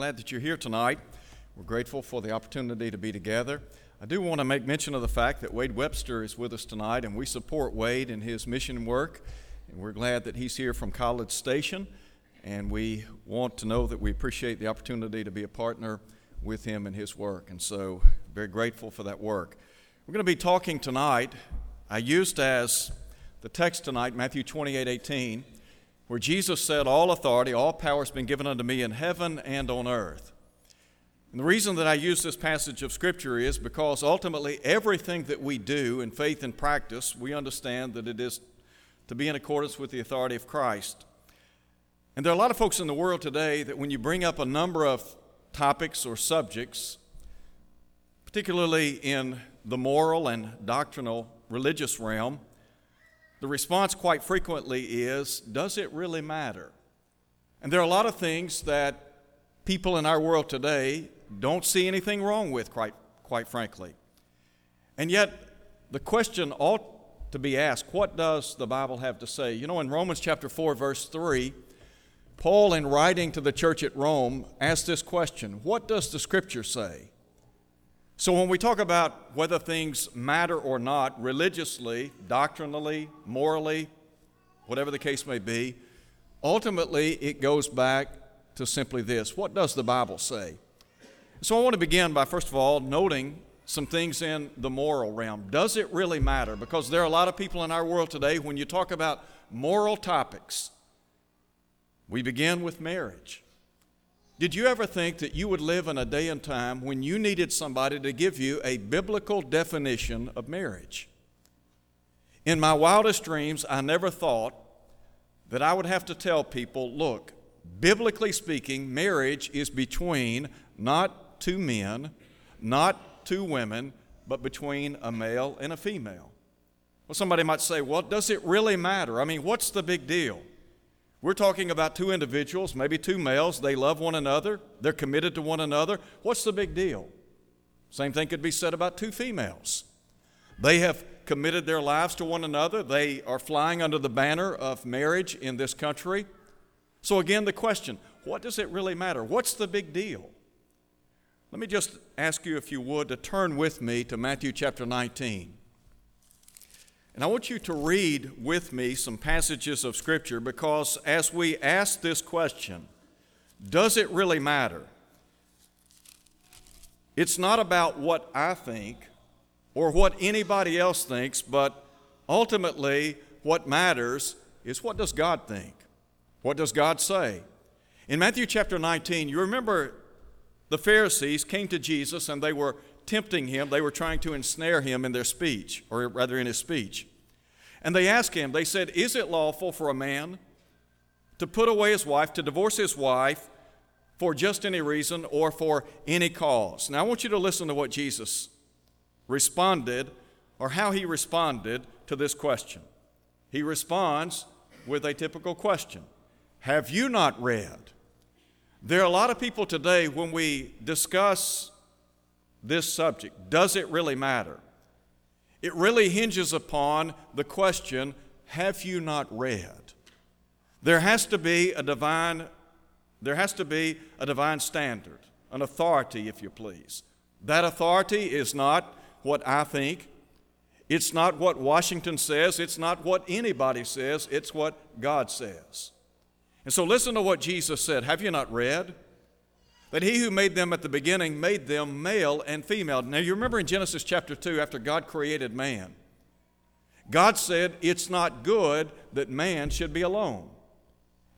glad that you're here tonight. We're grateful for the opportunity to be together. I do want to make mention of the fact that Wade Webster is with us tonight, and we support Wade in his mission work. And we're glad that he's here from College Station, and we want to know that we appreciate the opportunity to be a partner with him in his work. And so, very grateful for that work. We're going to be talking tonight. I used as the text tonight Matthew 28 18 where Jesus said, All authority, all power has been given unto me in heaven and on earth. And the reason that I use this passage of Scripture is because ultimately everything that we do in faith and practice, we understand that it is to be in accordance with the authority of Christ. And there are a lot of folks in the world today that when you bring up a number of topics or subjects, particularly in the moral and doctrinal religious realm, the response quite frequently is Does it really matter? And there are a lot of things that people in our world today don't see anything wrong with, quite, quite frankly. And yet, the question ought to be asked what does the Bible have to say? You know, in Romans chapter 4, verse 3, Paul, in writing to the church at Rome, asked this question What does the Scripture say? So, when we talk about whether things matter or not, religiously, doctrinally, morally, whatever the case may be, ultimately it goes back to simply this What does the Bible say? So, I want to begin by, first of all, noting some things in the moral realm. Does it really matter? Because there are a lot of people in our world today, when you talk about moral topics, we begin with marriage. Did you ever think that you would live in a day and time when you needed somebody to give you a biblical definition of marriage? In my wildest dreams, I never thought that I would have to tell people look, biblically speaking, marriage is between not two men, not two women, but between a male and a female. Well, somebody might say, well, does it really matter? I mean, what's the big deal? We're talking about two individuals, maybe two males. They love one another, they're committed to one another. What's the big deal? Same thing could be said about two females. They have committed their lives to one another, they are flying under the banner of marriage in this country. So, again, the question what does it really matter? What's the big deal? Let me just ask you, if you would, to turn with me to Matthew chapter 19. And I want you to read with me some passages of Scripture because as we ask this question, does it really matter? It's not about what I think or what anybody else thinks, but ultimately what matters is what does God think? What does God say? In Matthew chapter 19, you remember the Pharisees came to Jesus and they were tempting him. They were trying to ensnare him in their speech, or rather in his speech. And they asked him, they said, Is it lawful for a man to put away his wife, to divorce his wife for just any reason or for any cause? Now I want you to listen to what Jesus responded or how he responded to this question. He responds with a typical question Have you not read? There are a lot of people today, when we discuss this subject, does it really matter? It really hinges upon the question have you not read? There has to be a divine there has to be a divine standard, an authority if you please. That authority is not what I think. It's not what Washington says, it's not what anybody says, it's what God says. And so listen to what Jesus said. Have you not read? That he who made them at the beginning made them male and female. Now, you remember in Genesis chapter 2, after God created man, God said, It's not good that man should be alone.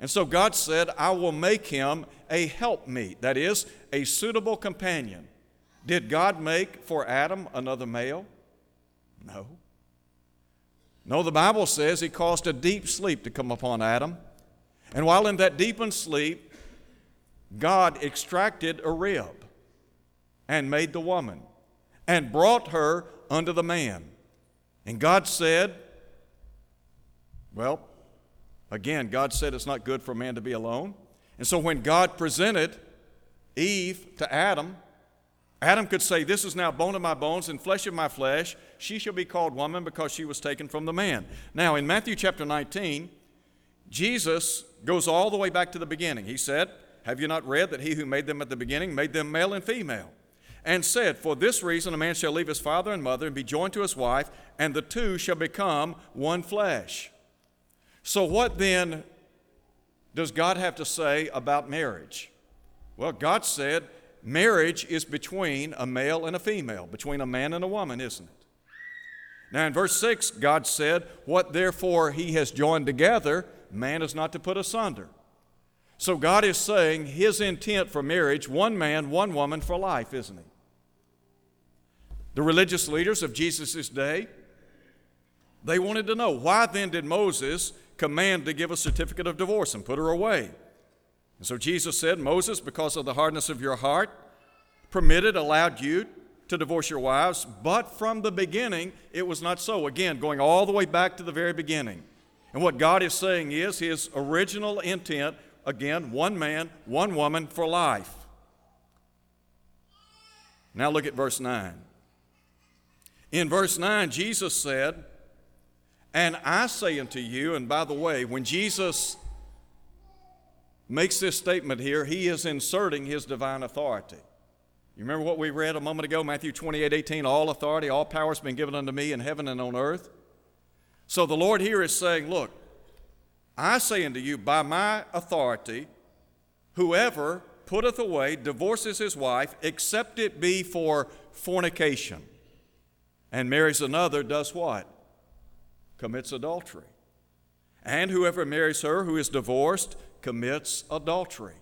And so God said, I will make him a helpmeet, that is, a suitable companion. Did God make for Adam another male? No. No, the Bible says he caused a deep sleep to come upon Adam. And while in that deepened sleep, God extracted a rib and made the woman and brought her unto the man. And God said, well, again, God said it's not good for a man to be alone. And so when God presented Eve to Adam, Adam could say, This is now bone of my bones and flesh of my flesh. She shall be called woman because she was taken from the man. Now, in Matthew chapter 19, Jesus goes all the way back to the beginning. He said, Have you not read that he who made them at the beginning made them male and female? And said, For this reason a man shall leave his father and mother and be joined to his wife, and the two shall become one flesh. So, what then does God have to say about marriage? Well, God said marriage is between a male and a female, between a man and a woman, isn't it? Now, in verse 6, God said, What therefore he has joined together, man is not to put asunder. So, God is saying his intent for marriage one man, one woman for life, isn't he? The religious leaders of Jesus' day, they wanted to know why then did Moses command to give a certificate of divorce and put her away? And so Jesus said, Moses, because of the hardness of your heart, permitted, allowed you to divorce your wives, but from the beginning it was not so. Again, going all the way back to the very beginning. And what God is saying is his original intent again, one man, one woman for life. Now look at verse 9. In verse 9, Jesus said, And I say unto you, and by the way, when Jesus makes this statement here, he is inserting his divine authority. You remember what we read a moment ago, Matthew 28 18, all authority, all power has been given unto me in heaven and on earth. So the Lord here is saying, Look, I say unto you, by my authority, whoever putteth away, divorces his wife, except it be for fornication, and marries another, does what? Commits adultery. And whoever marries her who is divorced commits adultery.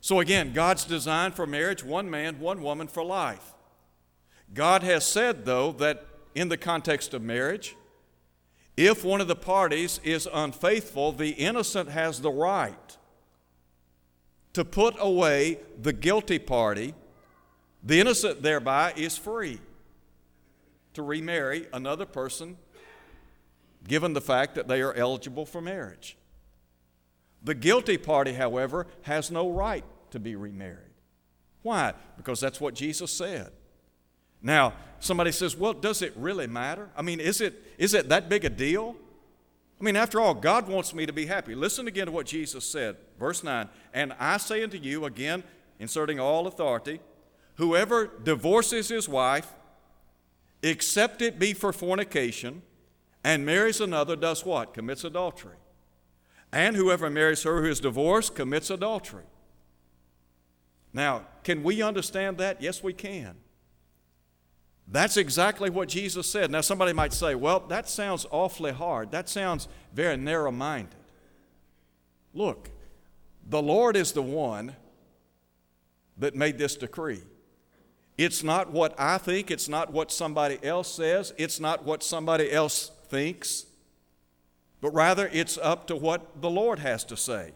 So again, God's design for marriage one man, one woman for life. God has said, though, that in the context of marriage, if one of the parties is unfaithful, the innocent has the right to put away the guilty party. The innocent thereby is free to remarry another person given the fact that they are eligible for marriage. The guilty party, however, has no right to be remarried. Why? Because that's what Jesus said. Now, somebody says, well, does it really matter? I mean, is it, is it that big a deal? I mean, after all, God wants me to be happy. Listen again to what Jesus said, verse 9. And I say unto you, again, inserting all authority, whoever divorces his wife, except it be for fornication, and marries another, does what? Commits adultery. And whoever marries her who is divorced commits adultery. Now, can we understand that? Yes, we can. That's exactly what Jesus said. Now, somebody might say, well, that sounds awfully hard. That sounds very narrow minded. Look, the Lord is the one that made this decree. It's not what I think, it's not what somebody else says, it's not what somebody else thinks but rather it's up to what the Lord has to say.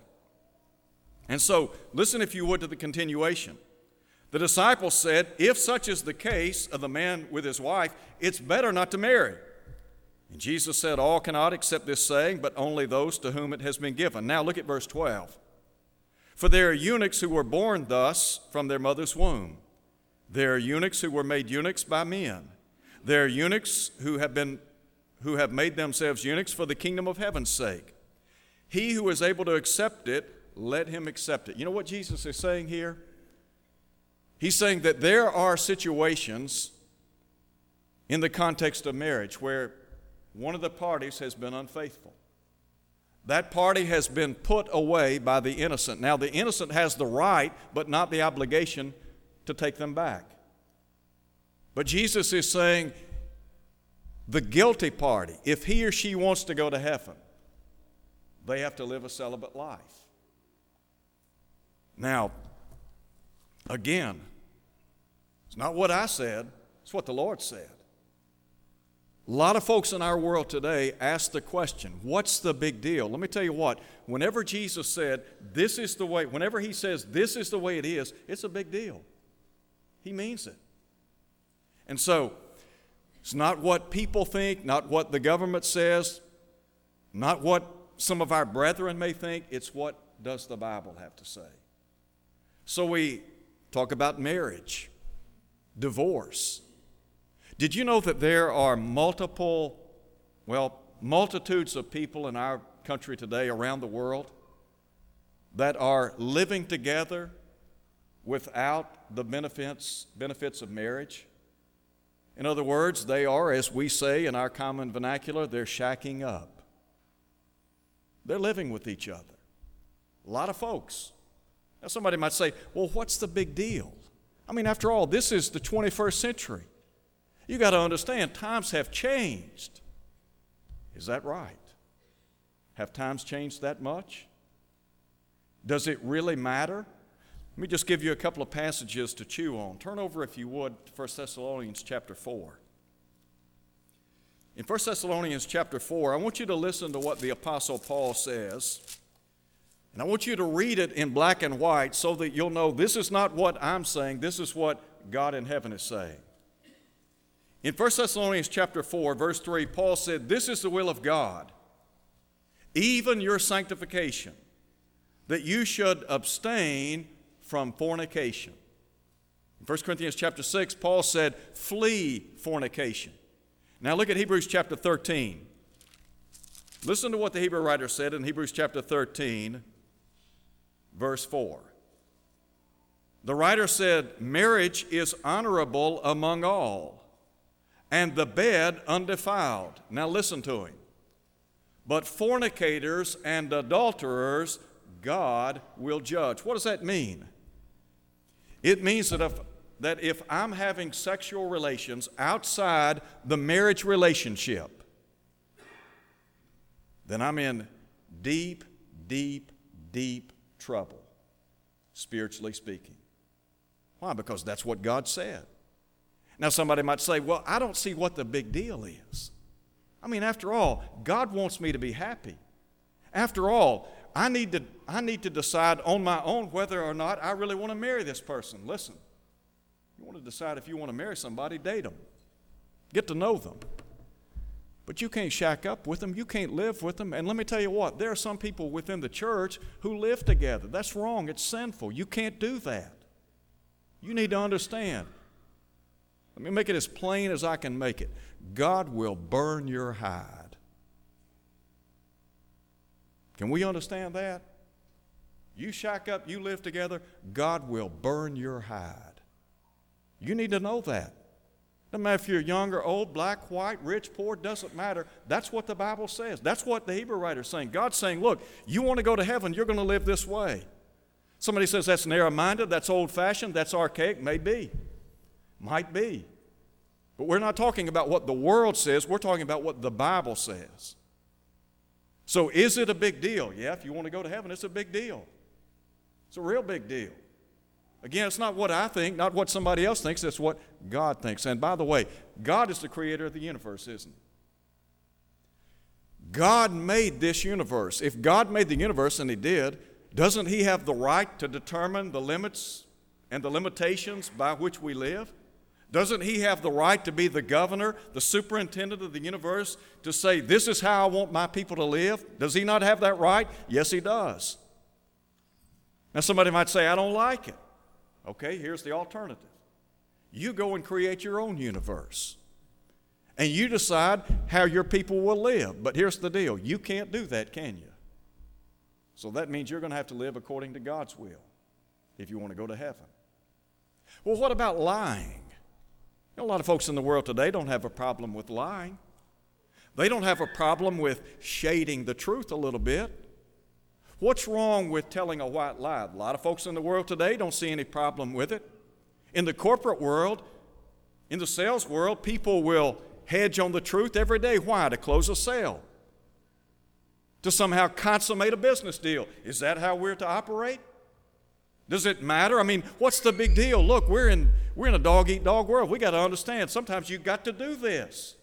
And so, listen if you would to the continuation. The disciples said, If such is the case of the man with his wife, it's better not to marry. And Jesus said, All cannot accept this saying, but only those to whom it has been given. Now look at verse 12. For there are eunuchs who were born thus from their mother's womb. There are eunuchs who were made eunuchs by men. There are eunuchs who have been who have made themselves eunuchs for the kingdom of heaven's sake. He who is able to accept it, let him accept it. You know what Jesus is saying here? He's saying that there are situations in the context of marriage where one of the parties has been unfaithful. That party has been put away by the innocent. Now, the innocent has the right, but not the obligation to take them back. But Jesus is saying the guilty party, if he or she wants to go to heaven, they have to live a celibate life. Now, again, it's not what I said, it's what the Lord said. A lot of folks in our world today ask the question, what's the big deal? Let me tell you what, whenever Jesus said, this is the way, whenever he says, this is the way it is, it's a big deal. He means it. And so, it's not what people think, not what the government says, not what some of our brethren may think. It's what does the Bible have to say. So we talk about marriage, divorce. Did you know that there are multiple, well, multitudes of people in our country today around the world that are living together without the benefits, benefits of marriage. In other words, they are, as we say in our common vernacular, they're shacking up. They're living with each other. A lot of folks. Now, somebody might say, well, what's the big deal? I mean, after all, this is the 21st century. You got to understand, times have changed. Is that right? Have times changed that much? Does it really matter? Let me just give you a couple of passages to chew on. Turn over, if you would, to 1 Thessalonians chapter 4. In 1 Thessalonians chapter 4, I want you to listen to what the Apostle Paul says. And I want you to read it in black and white so that you'll know this is not what I'm saying, this is what God in heaven is saying. In 1 Thessalonians chapter 4, verse 3, Paul said, This is the will of God, even your sanctification, that you should abstain from fornication. In 1 Corinthians chapter 6, Paul said, Flee fornication. Now look at Hebrews chapter 13. Listen to what the Hebrew writer said in Hebrews chapter 13, verse 4. The writer said, Marriage is honorable among all and the bed undefiled. Now listen to him. But fornicators and adulterers, God will judge. What does that mean? It means that if, that if I'm having sexual relations outside the marriage relationship, then I'm in deep, deep, deep trouble, spiritually speaking. Why? Because that's what God said. Now, somebody might say, well, I don't see what the big deal is. I mean, after all, God wants me to be happy. After all, I need to, I need to decide on my own whether or not I really want to marry this person. Listen, you want to decide if you want to marry somebody, date them, get to know them. But you can't shack up with them. You can't live with them. And let me tell you what, there are some people within the church who live together. That's wrong. It's sinful. You can't do that. You need to understand let me make it as plain as I can make it. God will burn your hide. Can we understand that? You shack up, you live together, God will burn your hide. You need to know that. Doesn't matter if you're young or old, black, white, rich, poor, doesn't matter. That's what the Bible says. That's what the Hebrew writer is saying. God's saying, look, you want to go to heaven, you're going to live this way. Somebody says that's narrow minded, that's old fashioned, that's archaic. Maybe. Might be. But we're not talking about what the world says, we're talking about what the Bible says. So, is it a big deal? Yeah, if you want to go to heaven, it's a big deal. It's a real big deal. Again, it's not what I think, not what somebody else thinks, it's what God thinks. And by the way, God is the creator of the universe, isn't he? God made this universe. If God made the universe, and He did, doesn't He have the right to determine the limits and the limitations by which we live? Doesn't he have the right to be the governor, the superintendent of the universe, to say, This is how I want my people to live? Does he not have that right? Yes, he does. Now, somebody might say, I don't like it. Okay, here's the alternative you go and create your own universe. And you decide how your people will live. But here's the deal you can't do that, can you? So that means you're going to have to live according to God's will if you want to go to heaven. Well, what about lying? You know, a lot of folks in the world today don't have a problem with lying. They don't have a problem with shading the truth a little bit. What's wrong with telling a white lie? A lot of folks in the world today don't see any problem with it. In the corporate world, in the sales world, people will hedge on the truth every day. Why? To close a sale, to somehow consummate a business deal. Is that how we're to operate? Does it matter? I mean, what's the big deal? Look, we're in, we're in a dog eat dog world. We got to understand sometimes you've got to do this.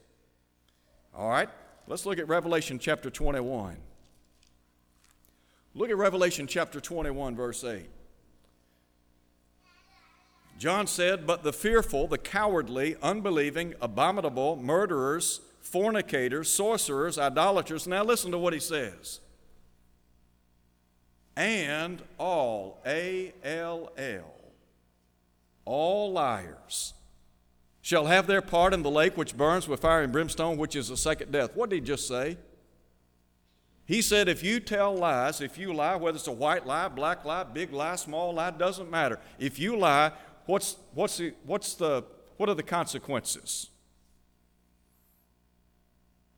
All right, let's look at Revelation chapter 21. Look at Revelation chapter 21, verse 8. John said, But the fearful, the cowardly, unbelieving, abominable, murderers, fornicators, sorcerers, idolaters. Now listen to what he says and all, A L L, all liars, shall have their part in the lake which burns with fire and brimstone, which is the second death. What did he just say? He said, if you tell lies, if you lie, whether it's a white lie, black lie, big lie, small lie, doesn't matter. If you lie, what's, what's, the, what's the, what are the consequences?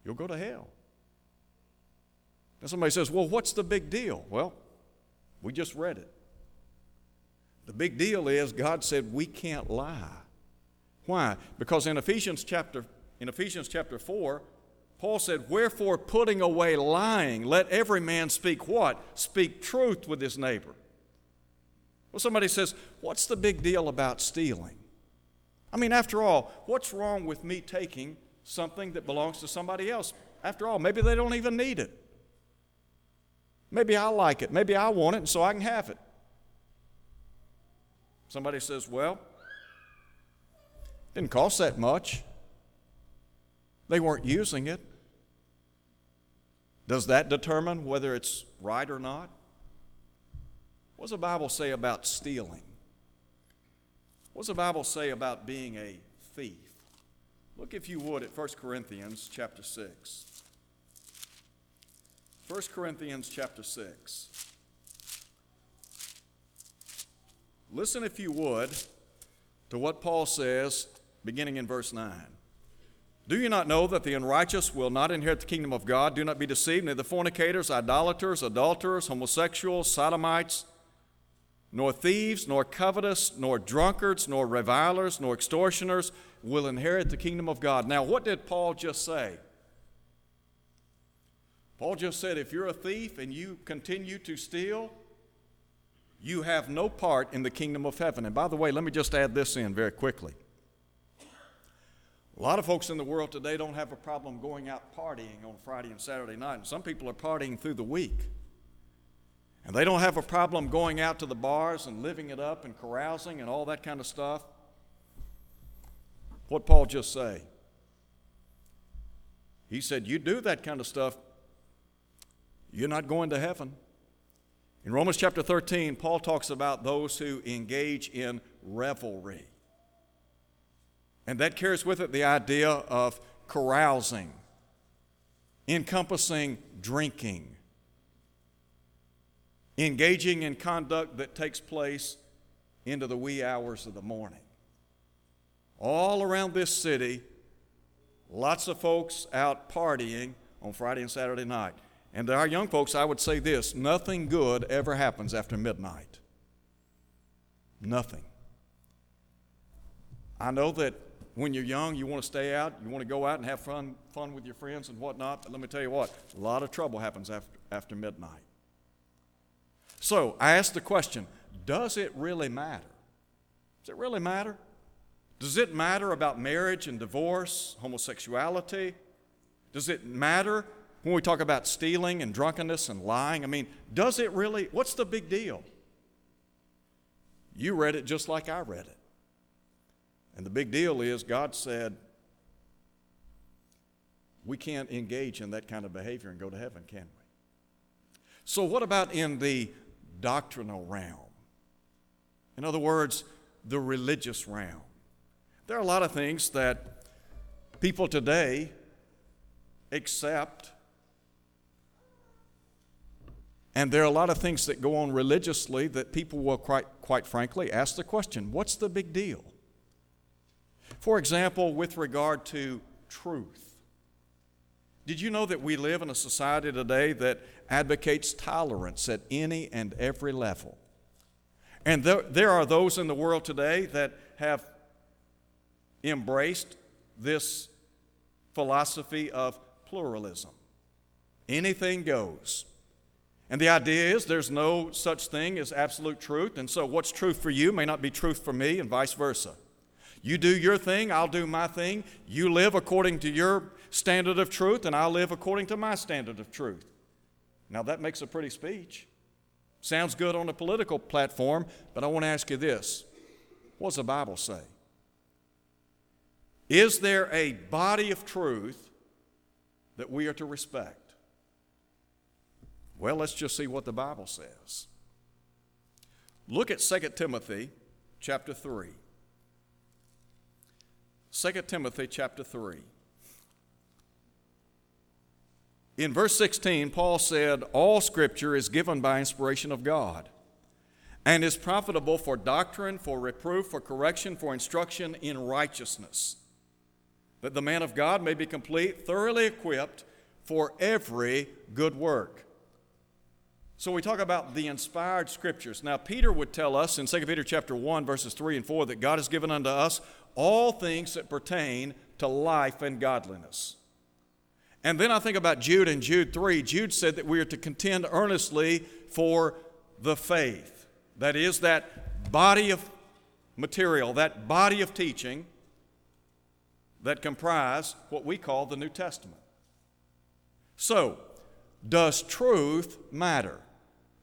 You'll go to hell. And somebody says, well, what's the big deal? Well, we just read it. The big deal is God said we can't lie. Why? Because in Ephesians chapter in Ephesians chapter 4, Paul said, Wherefore, putting away lying, let every man speak what? Speak truth with his neighbor. Well, somebody says, What's the big deal about stealing? I mean, after all, what's wrong with me taking something that belongs to somebody else? After all, maybe they don't even need it. Maybe I like it. Maybe I want it, and so I can have it. Somebody says, Well, didn't cost that much. They weren't using it. Does that determine whether it's right or not? What does the Bible say about stealing? What does the Bible say about being a thief? Look, if you would, at 1 Corinthians chapter 6. 1 Corinthians chapter 6. Listen, if you would, to what Paul says beginning in verse 9. Do you not know that the unrighteous will not inherit the kingdom of God? Do not be deceived, neither fornicators, idolaters, adulterers, homosexuals, sodomites, nor thieves, nor covetous, nor drunkards, nor revilers, nor extortioners will inherit the kingdom of God. Now, what did Paul just say? Paul just said if you're a thief and you continue to steal, you have no part in the kingdom of heaven. And by the way, let me just add this in very quickly. A lot of folks in the world today don't have a problem going out partying on Friday and Saturday night, and some people are partying through the week. And they don't have a problem going out to the bars and living it up and carousing and all that kind of stuff. What Paul just say? He said, You do that kind of stuff, you're not going to heaven. In Romans chapter 13, Paul talks about those who engage in revelry. And that carries with it the idea of carousing, encompassing drinking, engaging in conduct that takes place into the wee hours of the morning. All around this city, lots of folks out partying on Friday and Saturday night. And to our young folks, I would say this nothing good ever happens after midnight. Nothing. I know that when you're young, you want to stay out, you want to go out and have fun, fun with your friends and whatnot. But let me tell you what, a lot of trouble happens after, after midnight. So I ask the question does it really matter? Does it really matter? Does it matter about marriage and divorce, homosexuality? Does it matter when we talk about stealing and drunkenness and lying? I mean, does it really? What's the big deal? You read it just like I read it. And the big deal is, God said, we can't engage in that kind of behavior and go to heaven, can we? So, what about in the doctrinal realm? In other words, the religious realm. There are a lot of things that people today accept, and there are a lot of things that go on religiously that people will, quite, quite frankly, ask the question what's the big deal? For example, with regard to truth. Did you know that we live in a society today that advocates tolerance at any and every level? And there, there are those in the world today that have embraced this philosophy of pluralism. Anything goes. And the idea is there's no such thing as absolute truth, and so what's truth for you may not be truth for me, and vice versa. You do your thing, I'll do my thing. You live according to your standard of truth, and I'll live according to my standard of truth. Now, that makes a pretty speech. Sounds good on a political platform, but I want to ask you this what does the Bible say? Is there a body of truth that we are to respect? Well, let's just see what the Bible says. Look at 2 Timothy chapter 3. 2 Timothy chapter 3. in verse 16, Paul said, All scripture is given by inspiration of God and is profitable for doctrine, for reproof, for correction, for instruction in righteousness, that the man of God may be complete, thoroughly equipped for every good work. So we talk about the inspired scriptures. Now Peter would tell us in 2 Peter chapter 1 verses 3 and 4 that God has given unto us all things that pertain to life and godliness. And then I think about Jude and Jude 3. Jude said that we are to contend earnestly for the faith. That is, that body of material, that body of teaching that comprise what we call the New Testament. So, does truth matter?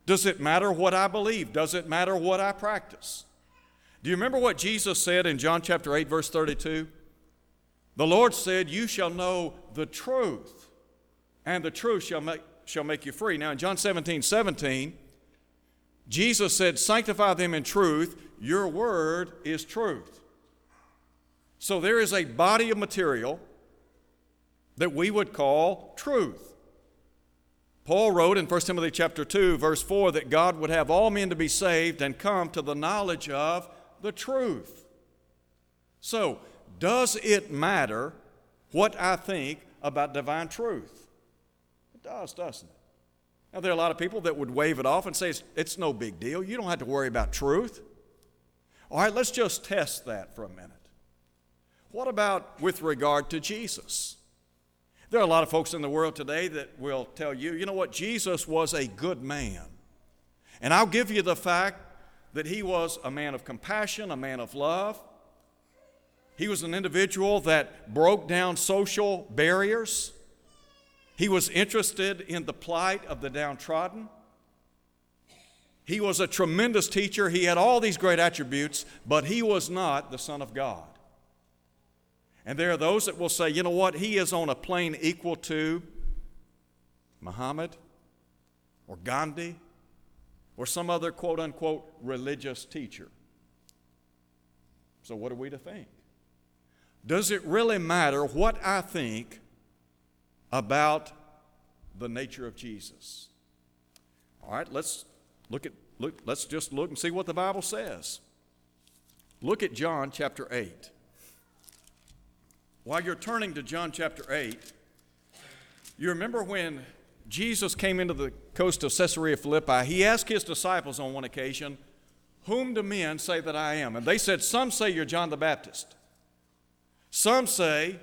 Does it matter what I believe? Does it matter what I practice? Do you remember what Jesus said in John chapter 8, verse 32? The Lord said, You shall know the truth, and the truth shall make, shall make you free. Now, in John 17, 17, Jesus said, Sanctify them in truth, your word is truth. So there is a body of material that we would call truth. Paul wrote in 1 Timothy chapter 2 verse 4 that God would have all men to be saved and come to the knowledge of the truth. So, does it matter what I think about divine truth? It does, doesn't it? Now, there are a lot of people that would wave it off and say it's, it's no big deal. You don't have to worry about truth. All right, let's just test that for a minute. What about with regard to Jesus? There are a lot of folks in the world today that will tell you, you know what, Jesus was a good man. And I'll give you the fact that he was a man of compassion, a man of love. He was an individual that broke down social barriers. He was interested in the plight of the downtrodden. He was a tremendous teacher. He had all these great attributes, but he was not the Son of God. And there are those that will say, you know what, he is on a plane equal to Muhammad or Gandhi or some other quote unquote religious teacher. So, what are we to think? Does it really matter what I think about the nature of Jesus? All right, let's look at look, let's just look and see what the Bible says. Look at John chapter 8. While you're turning to John chapter 8, you remember when Jesus came into the coast of Caesarea Philippi, he asked his disciples on one occasion, Whom do men say that I am? And they said, Some say you're John the Baptist. Some say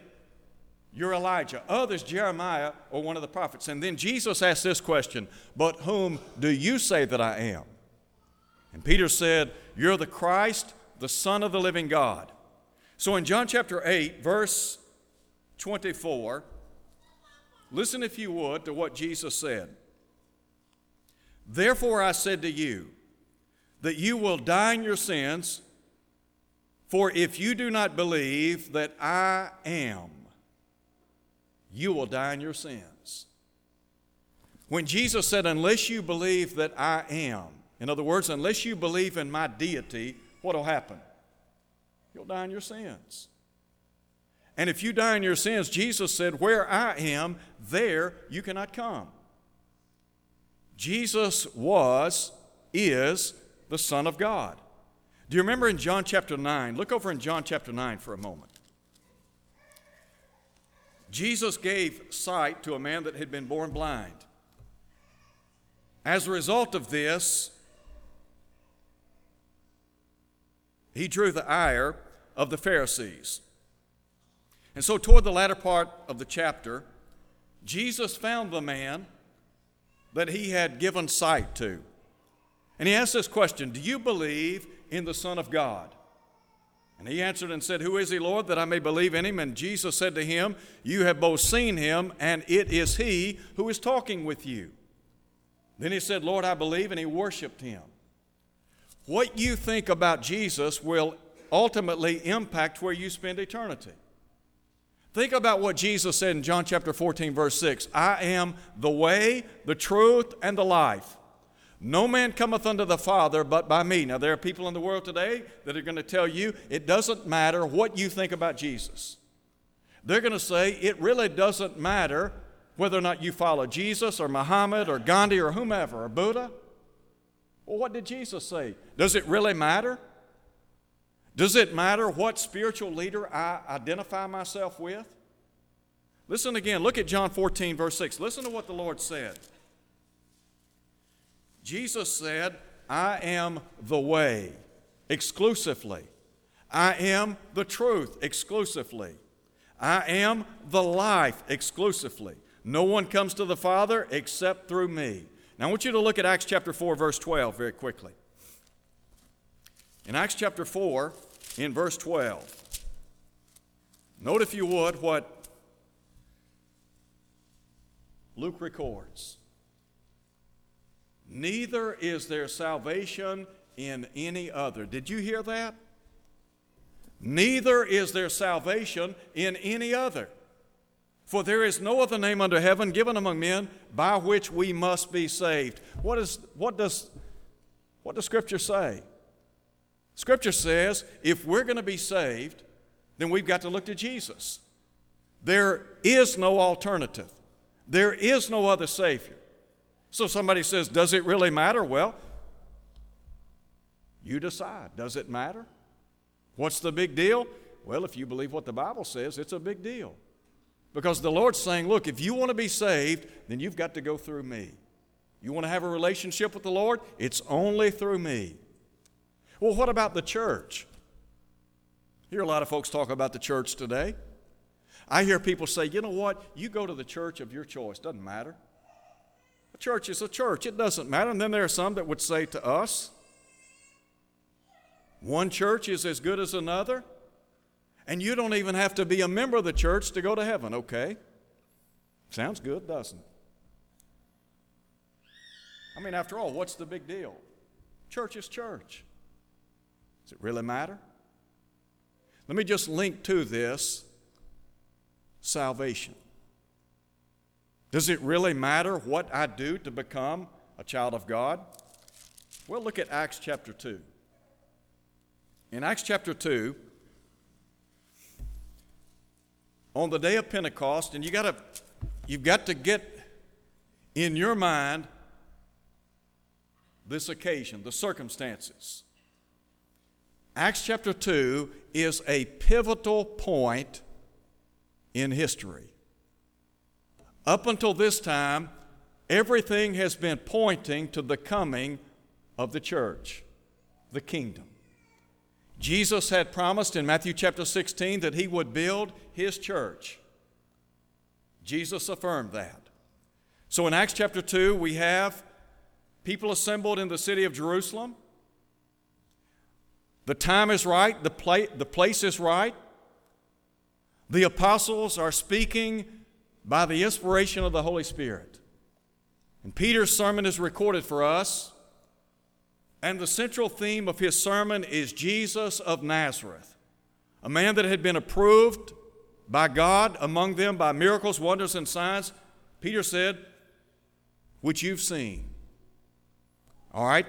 you're Elijah. Others, Jeremiah or one of the prophets. And then Jesus asked this question But whom do you say that I am? And Peter said, You're the Christ, the Son of the living God. So in John chapter 8, verse 24, listen if you would to what Jesus said. Therefore I said to you, that you will die in your sins, for if you do not believe that I am, you will die in your sins. When Jesus said, Unless you believe that I am, in other words, unless you believe in my deity, what will happen? You'll die in your sins. And if you die in your sins, Jesus said, Where I am, there you cannot come. Jesus was, is the Son of God. Do you remember in John chapter 9? Look over in John chapter 9 for a moment. Jesus gave sight to a man that had been born blind. As a result of this, he drew the ire of the Pharisees. And so, toward the latter part of the chapter, Jesus found the man that he had given sight to. And he asked this question Do you believe in the Son of God? And he answered and said, Who is he, Lord, that I may believe in him? And Jesus said to him, You have both seen him, and it is he who is talking with you. Then he said, Lord, I believe, and he worshiped him. What you think about Jesus will ultimately impact where you spend eternity. Think about what Jesus said in John chapter 14, verse 6 I am the way, the truth, and the life. No man cometh unto the Father but by me. Now, there are people in the world today that are going to tell you it doesn't matter what you think about Jesus. They're going to say it really doesn't matter whether or not you follow Jesus or Muhammad or Gandhi or whomever or Buddha. Well, what did Jesus say? Does it really matter? Does it matter what spiritual leader I identify myself with? Listen again. Look at John 14, verse 6. Listen to what the Lord said. Jesus said, I am the way exclusively. I am the truth exclusively. I am the life exclusively. No one comes to the Father except through me. Now I want you to look at Acts chapter 4, verse 12 very quickly. In Acts chapter 4, in verse 12, note if you would what Luke records. Neither is there salvation in any other. Did you hear that? Neither is there salvation in any other. For there is no other name under heaven given among men by which we must be saved. What, is, what, does, what does Scripture say? Scripture says if we're going to be saved, then we've got to look to Jesus. There is no alternative, there is no other Savior. So somebody says, Does it really matter? Well, you decide. Does it matter? What's the big deal? Well, if you believe what the Bible says, it's a big deal. Because the Lord's saying, look, if you want to be saved, then you've got to go through me. You want to have a relationship with the Lord? It's only through me. Well, what about the church? I hear a lot of folks talk about the church today. I hear people say, you know what? You go to the church of your choice, doesn't matter. A church is a church, it doesn't matter. And then there are some that would say to us, one church is as good as another. And you don't even have to be a member of the church to go to heaven, okay? Sounds good, doesn't it? I mean, after all, what's the big deal? Church is church. Does it really matter? Let me just link to this salvation. Does it really matter what I do to become a child of God? Well, look at Acts chapter 2. In Acts chapter 2, on the day of Pentecost, and you gotta, you've got to get in your mind this occasion, the circumstances. Acts chapter 2 is a pivotal point in history. Up until this time, everything has been pointing to the coming of the church, the kingdom. Jesus had promised in Matthew chapter 16 that he would build his church. Jesus affirmed that. So in Acts chapter 2, we have people assembled in the city of Jerusalem. The time is right, the, pla- the place is right. The apostles are speaking by the inspiration of the Holy Spirit. And Peter's sermon is recorded for us. And the central theme of his sermon is Jesus of Nazareth, a man that had been approved by God among them by miracles, wonders, and signs. Peter said, which you've seen. All right?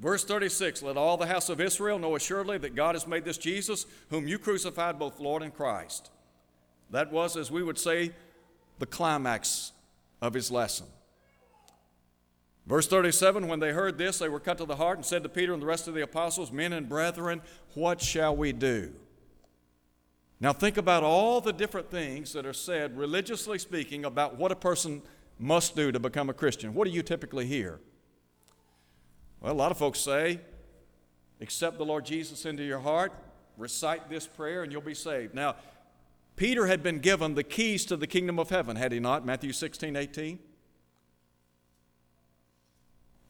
Verse 36 Let all the house of Israel know assuredly that God has made this Jesus, whom you crucified, both Lord and Christ. That was, as we would say, the climax of his lesson. Verse 37 When they heard this, they were cut to the heart and said to Peter and the rest of the apostles, Men and brethren, what shall we do? Now, think about all the different things that are said, religiously speaking, about what a person must do to become a Christian. What do you typically hear? Well, a lot of folks say, Accept the Lord Jesus into your heart, recite this prayer, and you'll be saved. Now, Peter had been given the keys to the kingdom of heaven, had he not? Matthew 16, 18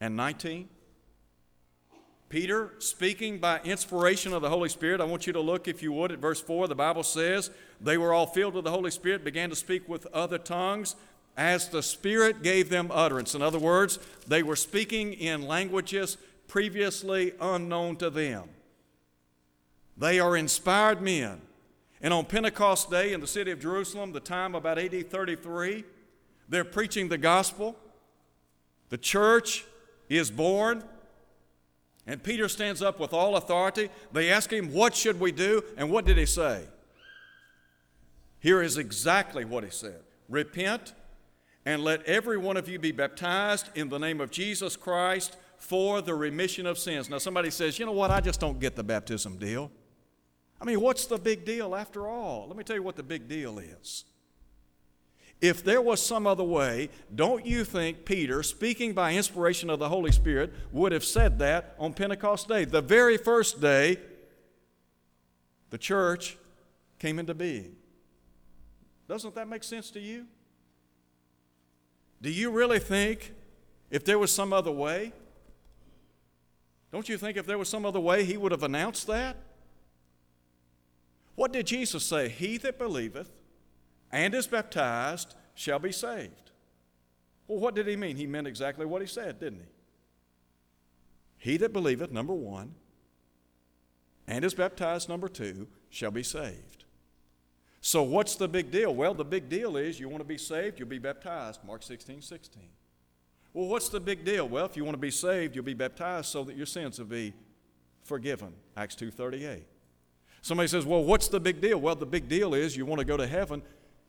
and 19. Peter, speaking by inspiration of the Holy Spirit, I want you to look, if you would, at verse 4. The Bible says, They were all filled with the Holy Spirit, began to speak with other tongues as the Spirit gave them utterance. In other words, they were speaking in languages previously unknown to them. They are inspired men. And on Pentecost Day in the city of Jerusalem, the time about AD 33, they're preaching the gospel. The church is born. And Peter stands up with all authority. They ask him, What should we do? And what did he say? Here is exactly what he said Repent, and let every one of you be baptized in the name of Jesus Christ for the remission of sins. Now, somebody says, you know what, I just don't get the baptism deal. I mean, what's the big deal after all? Let me tell you what the big deal is. If there was some other way, don't you think Peter, speaking by inspiration of the Holy Spirit, would have said that on Pentecost Day? The very first day the church came into being. Doesn't that make sense to you? Do you really think if there was some other way? Don't you think if there was some other way, he would have announced that? What did Jesus say? He that believeth and is baptized shall be saved. Well, what did he mean? He meant exactly what he said, didn't he? He that believeth, number one, and is baptized, number two, shall be saved. So, what's the big deal? Well, the big deal is you want to be saved, you'll be baptized. Mark 16, 16. Well, what's the big deal? Well, if you want to be saved, you'll be baptized so that your sins will be forgiven. Acts 2:38. Somebody says, "Well, what's the big deal?" Well, the big deal is you want to go to heaven,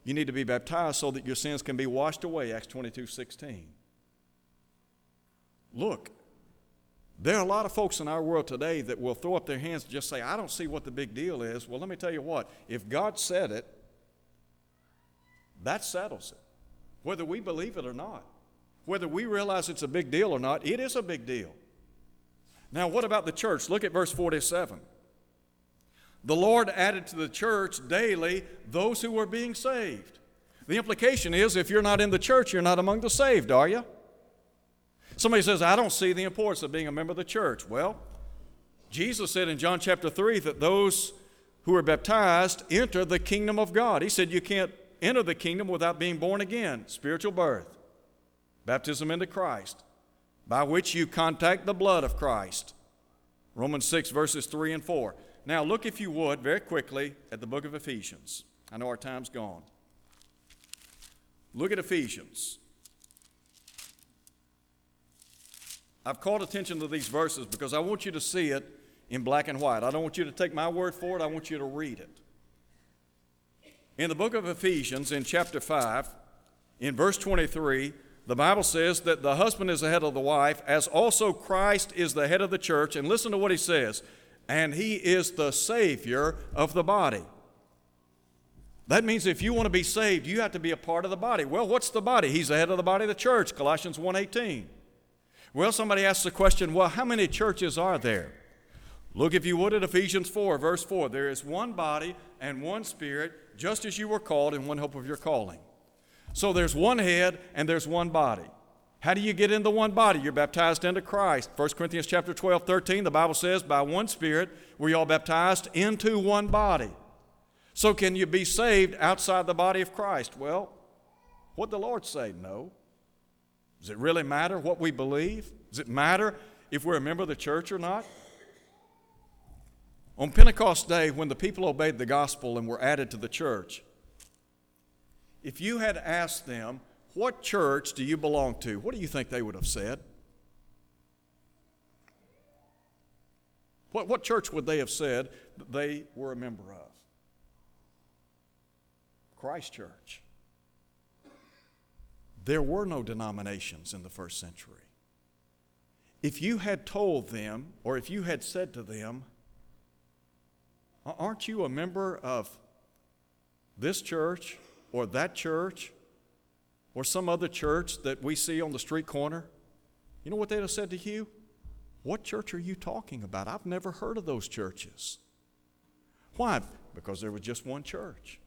you need to be baptized so that your sins can be washed away. Acts 22:16. Look, there are a lot of folks in our world today that will throw up their hands and just say, I don't see what the big deal is. Well, let me tell you what, if God said it, that settles it, whether we believe it or not. Whether we realize it's a big deal or not, it is a big deal. Now, what about the church? Look at verse 47. The Lord added to the church daily those who were being saved. The implication is if you're not in the church, you're not among the saved, are you? Somebody says, I don't see the importance of being a member of the church. Well, Jesus said in John chapter 3 that those who are baptized enter the kingdom of God. He said you can't enter the kingdom without being born again, spiritual birth baptism into Christ, by which you contact the blood of Christ. Romans 6, verses 3 and 4. Now, look, if you would, very quickly at the book of Ephesians. I know our time's gone. Look at Ephesians. I've called attention to these verses because I want you to see it in black and white. I don't want you to take my word for it, I want you to read it. In the book of Ephesians, in chapter 5, in verse 23, the Bible says that the husband is the head of the wife, as also Christ is the head of the church. And listen to what he says and he is the Savior of the body. That means if you want to be saved, you have to be a part of the body. Well, what's the body? He's the head of the body of the church, Colossians 1:18. Well, somebody asks the question, well, how many churches are there? Look, if you would, at Ephesians 4, verse 4. There is one body and one spirit, just as you were called in one hope of your calling. So there's one head and there's one body. How do you get into one body? You're baptized into Christ. 1 Corinthians chapter 12, 13, the Bible says, by one Spirit we're all baptized into one body. So can you be saved outside the body of Christ? Well, what the Lord say? No. Does it really matter what we believe? Does it matter if we're a member of the church or not? On Pentecost Day, when the people obeyed the gospel and were added to the church, if you had asked them, What church do you belong to? What do you think they would have said? What, what church would they have said that they were a member of? Christ Church. There were no denominations in the first century. If you had told them, or if you had said to them, Aren't you a member of this church or that church or some other church that we see on the street corner, you know what they'd have said to you? What church are you talking about? I've never heard of those churches. Why? Because there was just one church.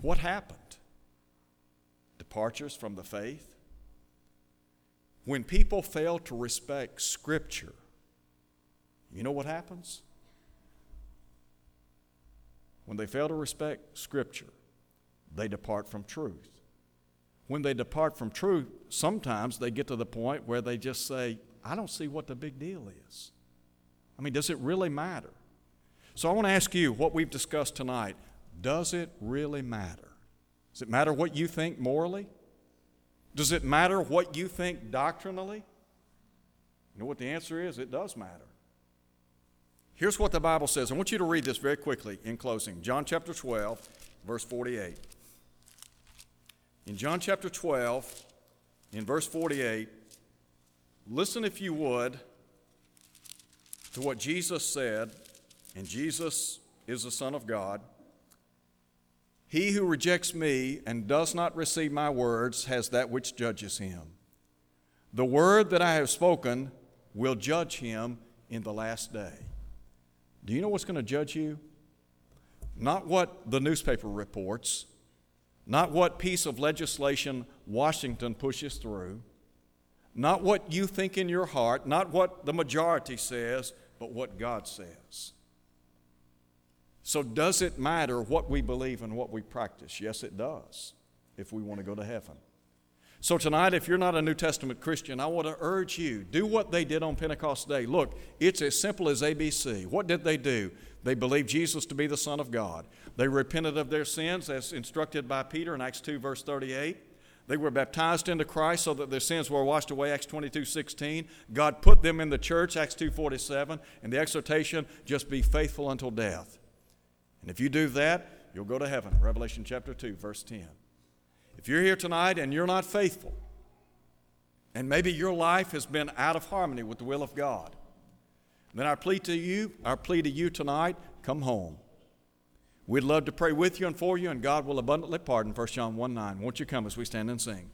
What happened? Departures from the faith. When people fail to respect Scripture, you know what happens? When they fail to respect Scripture, they depart from truth. When they depart from truth, sometimes they get to the point where they just say, I don't see what the big deal is. I mean, does it really matter? So I want to ask you what we've discussed tonight does it really matter? Does it matter what you think morally? Does it matter what you think doctrinally? You know what the answer is? It does matter. Here's what the Bible says. I want you to read this very quickly in closing. John chapter 12, verse 48. In John chapter 12, in verse 48, listen if you would to what Jesus said, and Jesus is the Son of God. He who rejects me and does not receive my words has that which judges him. The word that I have spoken will judge him in the last day. Do you know what's going to judge you? Not what the newspaper reports, not what piece of legislation Washington pushes through, not what you think in your heart, not what the majority says, but what God says. So, does it matter what we believe and what we practice? Yes, it does, if we want to go to heaven. So, tonight, if you're not a New Testament Christian, I want to urge you do what they did on Pentecost Day. Look, it's as simple as ABC. What did they do? They believed Jesus to be the Son of God. They repented of their sins as instructed by Peter in Acts 2, verse 38. They were baptized into Christ so that their sins were washed away, Acts 22, 16. God put them in the church, Acts 2, 47. And the exhortation, just be faithful until death. And if you do that, you'll go to heaven. Revelation chapter 2, verse 10. If you're here tonight and you're not faithful, and maybe your life has been out of harmony with the will of God, then our plea to you, our plea to you tonight, come home. We'd love to pray with you and for you, and God will abundantly pardon. 1 John 1 9. Won't you come as we stand and sing?